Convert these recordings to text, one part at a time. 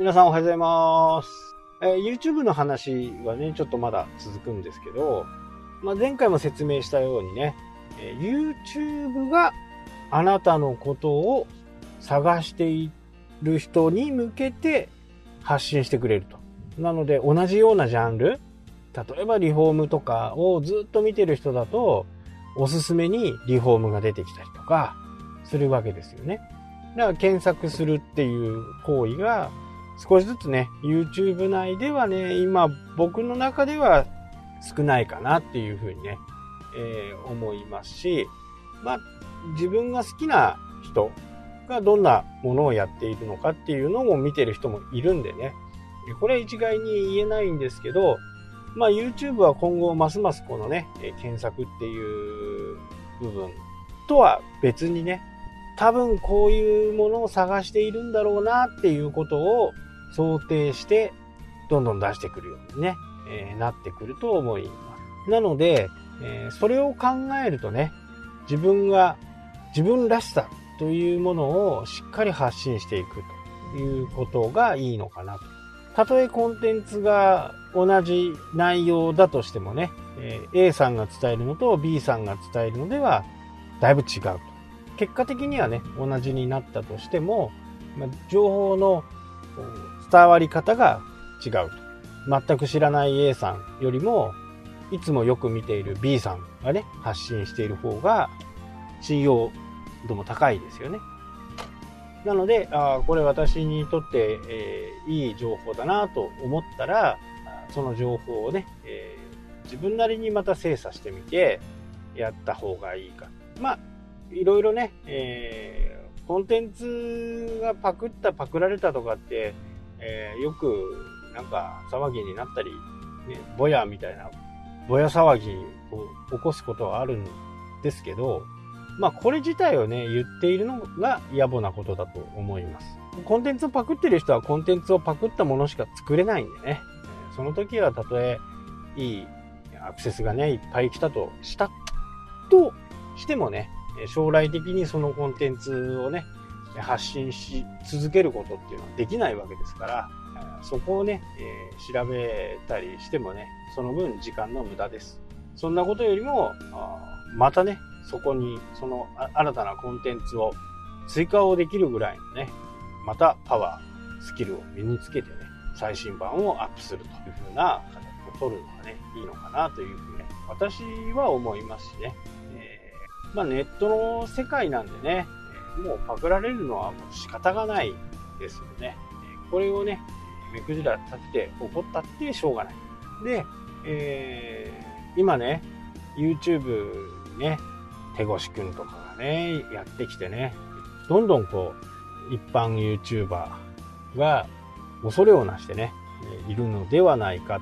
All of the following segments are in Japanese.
皆さんおはようございます。えー YouTube の話はね、ちょっとまだ続くんですけど、まあ、前回も説明したようにね、えー YouTube があなたのことを探している人に向けて発信してくれると。なので、同じようなジャンル、例えばリフォームとかをずっと見てる人だと、おすすめにリフォームが出てきたりとかするわけですよね。だから検索するっていう行為が少しずつね、YouTube 内ではね、今僕の中では少ないかなっていうふうにね、えー思いますし、まあ、自分が好きな人がどんなものをやっているのかっていうのも見てる人もいるんでね、これは一概に言えないんですけど、まあ YouTube は今後ますますこのね、検索っていう部分とは別にね、多分こういうものを探しているんだろうなっていうことを想定して、どんどん出してくるようにね、えーなってくると思います。なので、えーそれを考えるとね、自分が自分らしさというものをしっかり発信していくということがいいのかなと。たとえコンテンツが同じ内容だとしてもね、え A さんが伝えるのと B さんが伝えるのではだいぶ違うと。結果的にはね、同じになったとしても、ま情報の伝わり方が違うと。全く知らない A さんよりも、いつもよく見ている B さんがね、発信している方が信用度も高いですよね。なので、あこれ私にとって、えーいい情報だなと思ったら、その情報をね、えー自分なりにまた精査してみて、やった方がいいか。まあ、いろいろね、えーコンテンツがパクった、パクられたとかって、えーよくなんか騒ぎになったり、ね、ぼやみたいな、ぼや騒ぎを起こすことはあるんですけど、まあこれ自体をね、言っているのが野暮なことだと思います。コンテンツをパクってる人はコンテンツをパクったものしか作れないんでね。その時はたとえいいアクセスがね、いっぱい来たとしたとしてもね、将来的にそのコンテンツをね、発信し続けることっていうのはできないわけですから、そこをね、えー調べたりしてもね、その分時間の無駄です。そんなことよりも、またね、そこにその新たなコンテンツを追加をできるぐらいのね、またパワー、スキルを身につけてね、最新版をアップするというふうな形を取るのがね、いいのかなというふうにね、私は思いますしね。まあネットの世界なんでね、もうパクられるのはもう仕方がないですよね。これをね、目くじら立てて怒ったってしょうがない。で、えー今ね、YouTube にね、手越くんとかがね、やってきてね、どんどんこう、一般 YouTuber が恐れをなしてね、いるのではないか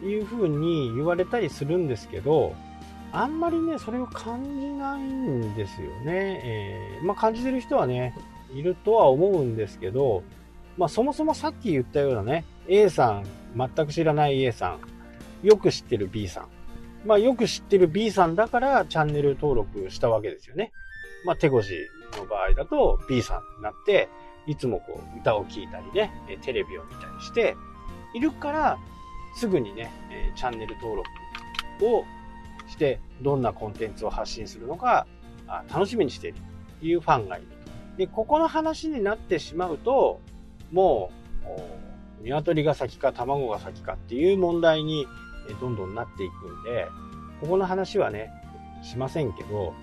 というふうに言われたりするんですけど、あんまりね、それを感じないんですよね。えーまあ感じてる人はね、いるとは思うんですけど、まあそもそもさっき言ったようなね、A さん、全く知らない A さん、よく知ってる B さん、まあよく知ってる B さんだからチャンネル登録したわけですよね。まあ手越の場合だと B さんになって、いつもこう歌を聴いたりね、テレビを見たりしているから、すぐにね、チャンネル登録をして、どんなコンテンツを発信するのか、楽しみにしているというファンがいる。で、ここの話になってしまうと、もう、鶏が先か卵が先かっていう問題にどんどんなっていくんで、ここの話はね、しませんけど、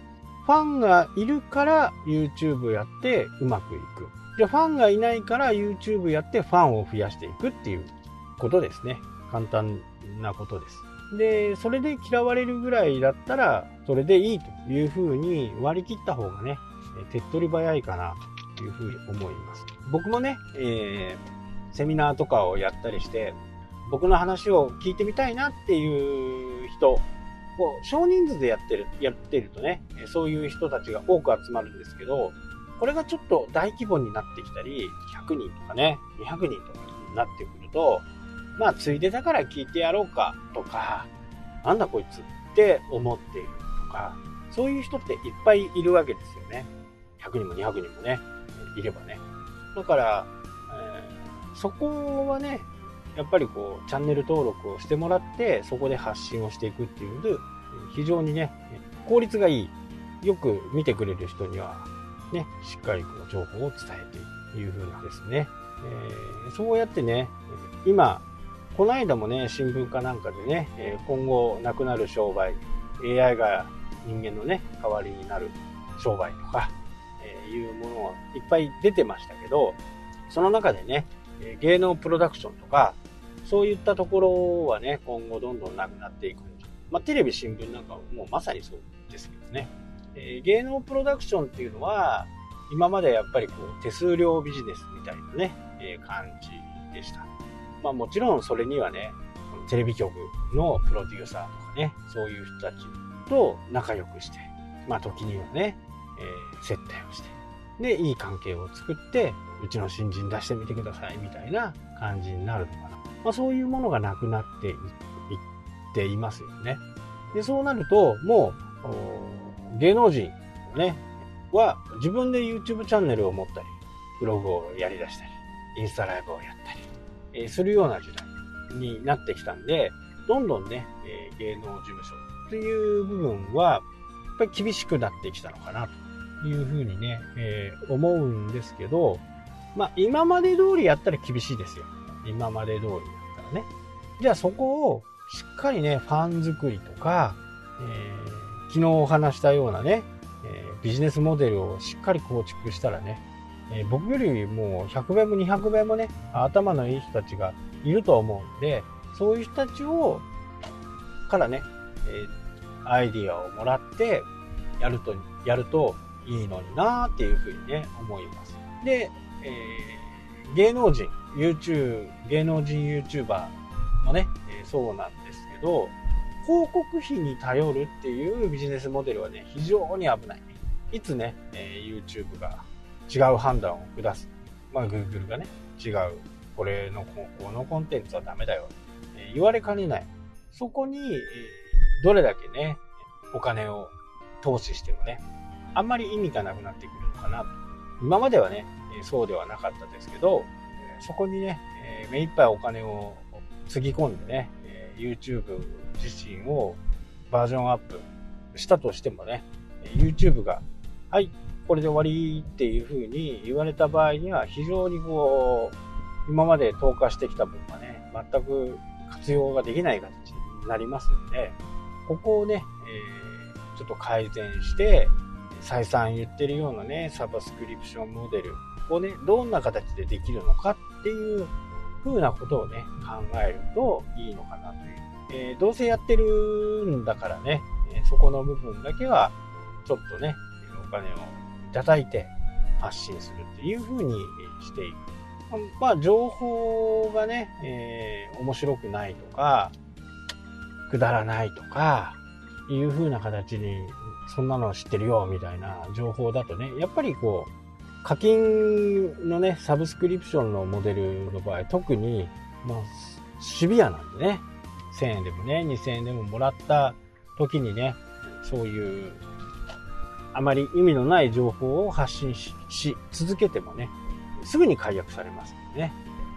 ファンがいるから YouTube やってうまくいく。で、ファンがいないから YouTube やってファンを増やしていくっていうことですね。簡単なことです。で、それで嫌われるぐらいだったら、それでいいというふうに割り切った方がね、手っ取り早いかなというふうに思います。僕もね、えーセミナーとかをやったりして、僕の話を聞いてみたいなっていう人を少人数でやってる、やってるとね、そういう人たちが多く集まるんですけど、これがちょっと大規模になってきたり、100人とかね、200人とかになってくると、まあ、ついでだから聞いてやろうかとか、なんだこいつって思っているとか、そういう人っていっぱいいるわけですよね。100人も200人もね、いればね。だから、えーそこはね、やっぱりこう、チャンネル登録をしてもらって、そこで発信をしていくっていうので、非常にね、効率がいい。よく見てくれる人には、ね、しっかりこう情報を伝えていくという風なですね。えー、そうやってね、今、この間もね、新聞かなんかでね、今後なくなる商売、AI が人間のね、代わりになる商売とか、えいうものがいっぱい出てましたけど、その中でね、芸能プロダクションとか、そういったところはね、今後どんどんなくなっていくんじゃ。まあ、テレビ、新聞なんかもうまさにそうですけどね。え、芸能プロダクションっていうのは、今までやっぱりこう手数料ビジネスみたいなね、え、感じでした。まあもちろんそれにはね、テレビ局のプロデューサーとかね、そういう人たちと仲良くして、まあ時にはね、えー、接待をして、で、いい関係を作って、うちの新人出してみてくださいみたいな感じになるのかな。まあそういうものがなくなっていっていますよね。で、そうなると、もう、芸能人ね、は自分で YouTube チャンネルを持ったり、ブログをやり出したり、インスタライブをやったり、え、するような時代になってきたんで、どんどんね、え、芸能事務所っていう部分は、やっぱり厳しくなってきたのかなというふうにね、えー、思うんですけど、まあ今まで通りやったら厳しいですよ。今まで通りだったらね。じゃあそこをしっかりね、ファン作りとか、えー、昨日お話したようなね、えー、ビジネスモデルをしっかり構築したらね、え、僕よりもう100倍も200倍もね、頭のいい人たちがいると思うんで、そういう人たちを、からね、え、アイディアをもらって、やると、やるといいのになーっていうふうにね、思います。で、えー、芸能人、YouTube、芸能人 YouTuber のね、え、そうなんですけど、広告費に頼るっていうビジネスモデルはね、非常に危ない。いつね、え、YouTube が違う判断を下す。まあ、Google がね、違う。これの、このコンテンツはダメだよ。え、言われかねない。そこに、どれだけね、お金を投資してもね、あんまり意味がなくなってくるのかなと。今まではね、そうではなかったですけど、そこにね、目いっぱいお金をつぎ込んでね、YouTube 自身をバージョンアップしたとしてもね、YouTube が、はい、これで終わりっていう風に言われた場合には非常にこう、今まで投下してきた分がね、全く活用ができない形になりますので、ここをね、えー、ちょっと改善して、再三言ってるようなね、サブスクリプションモデルをね、どんな形でできるのかっていう風なことをね、考えるといいのかなという。えー、どうせやってるんだからね、そこの部分だけは、ちょっとね、お金をいただいて発信するっていう風にしていく。まあ、情報がね、えー、面白くないとか、くだらないとか、いう風な形に、そんなの知ってるよ、みたいな情報だとね、やっぱりこう、課金のね、サブスクリプションのモデルの場合、特に、まあ、シビアなんでね、1000円でもね、2000円でももらった時にね、そういう、あまり意味のない情報を発信し続けてもね、すぐに解約されますのでね、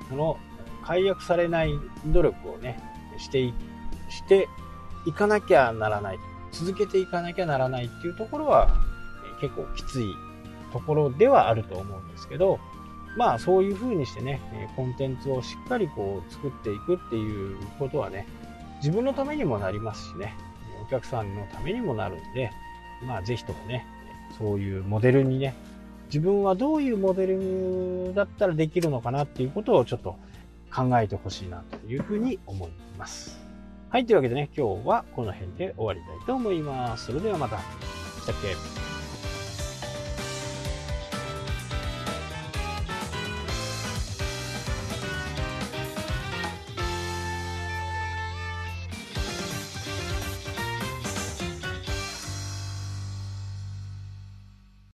その解約されない努力をね、してい、していかなきゃならない、続けていかなきゃならないっていうところは、結構きついところではあると思うんですけど、まあそういう風にしてね、コンテンツをしっかりこう作っていくっていうことはね、自分のためにもなりますしね、お客さんのためにもなるんで、まあぜひともね、そういうモデルにね、自分はどういうモデルだったらできるのかなっていうことをちょっと考えてほしいなというふうに思います。はい、というわけでね、今日はこの辺で終わりたいと思います。それではまた。したっけ？